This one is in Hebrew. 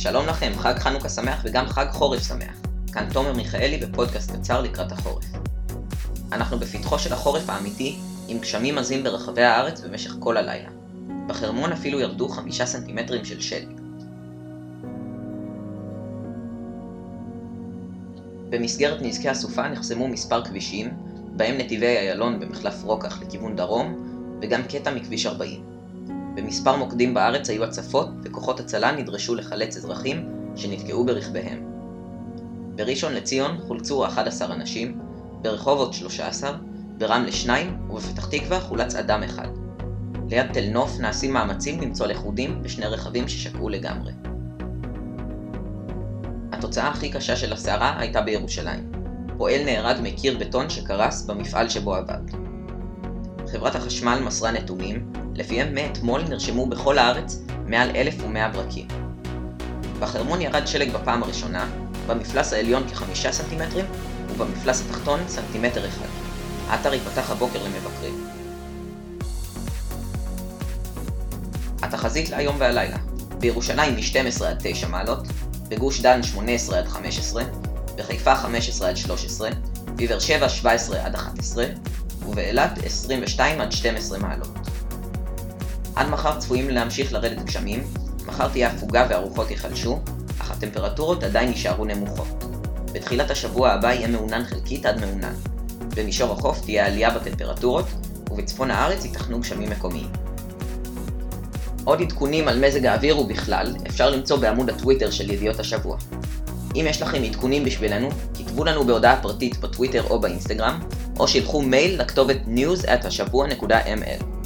שלום לכם, חג חנוכה שמח וגם חג חורף שמח. כאן תומר מיכאלי בפודקאסט קצר לקראת החורף. אנחנו בפתחו של החורף האמיתי, עם גשמים עזים ברחבי הארץ במשך כל הלילה. בחרמון אפילו ירדו חמישה סנטימטרים של שלג. במסגרת נזקי הסופה נחסמו מספר כבישים, בהם נתיבי איילון במחלף רוקח לכיוון דרום, וגם קטע מכביש 40. במספר מוקדים בארץ היו הצפות, וכוחות הצלה נדרשו לחלץ אזרחים שנתקעו ברכביהם. בראשון לציון חולצו 11 אנשים, ברחובות 13, ברמלה 2 ובפתח תקווה חולץ אדם אחד. ליד תל נוף נעשים מאמצים למצוא לכודים בשני רכבים ששקעו לגמרי. התוצאה הכי קשה של הסערה הייתה בירושלים. פועל נהרג מקיר בטון שקרס במפעל שבו עבד. חברת החשמל מסרה נתונים, לפיהם מאתמול נרשמו בכל הארץ מעל 1,100 ברקים. בחרמון ירד שלג בפעם הראשונה, במפלס העליון כחמישה סנטימטרים, ובמפלס התחתון סנטימטר אחד. האתר ייפתח הבוקר למבקרים. התחזית להיום והלילה בירושלים מ-12 עד 9 מעלות, בגוש דן 18 עד 15, בחיפה 15 עד 13, בבאר שבע 17 עד 11, ובאילת 22 עד 12 מעלות. עד מחר צפויים להמשיך לרדת גשמים, מחר תהיה הפוגה והרוחות ייחלשו, אך הטמפרטורות עדיין יישארו נמוכות. בתחילת השבוע הבא יהיה מעונן חלקית עד מעונן. במישור החוף תהיה עלייה בטמפרטורות, ובצפון הארץ ייתכנו גשמים מקומיים. עוד עדכונים על מזג האוויר ובכלל אפשר למצוא בעמוד הטוויטר של ידיעות השבוע. אם יש לכם עדכונים בשבילנו, כתבו לנו בהודעה פרטית בטוויטר או באינסטגרם, או שילחו מייל לכתובת news@השבוע.ml.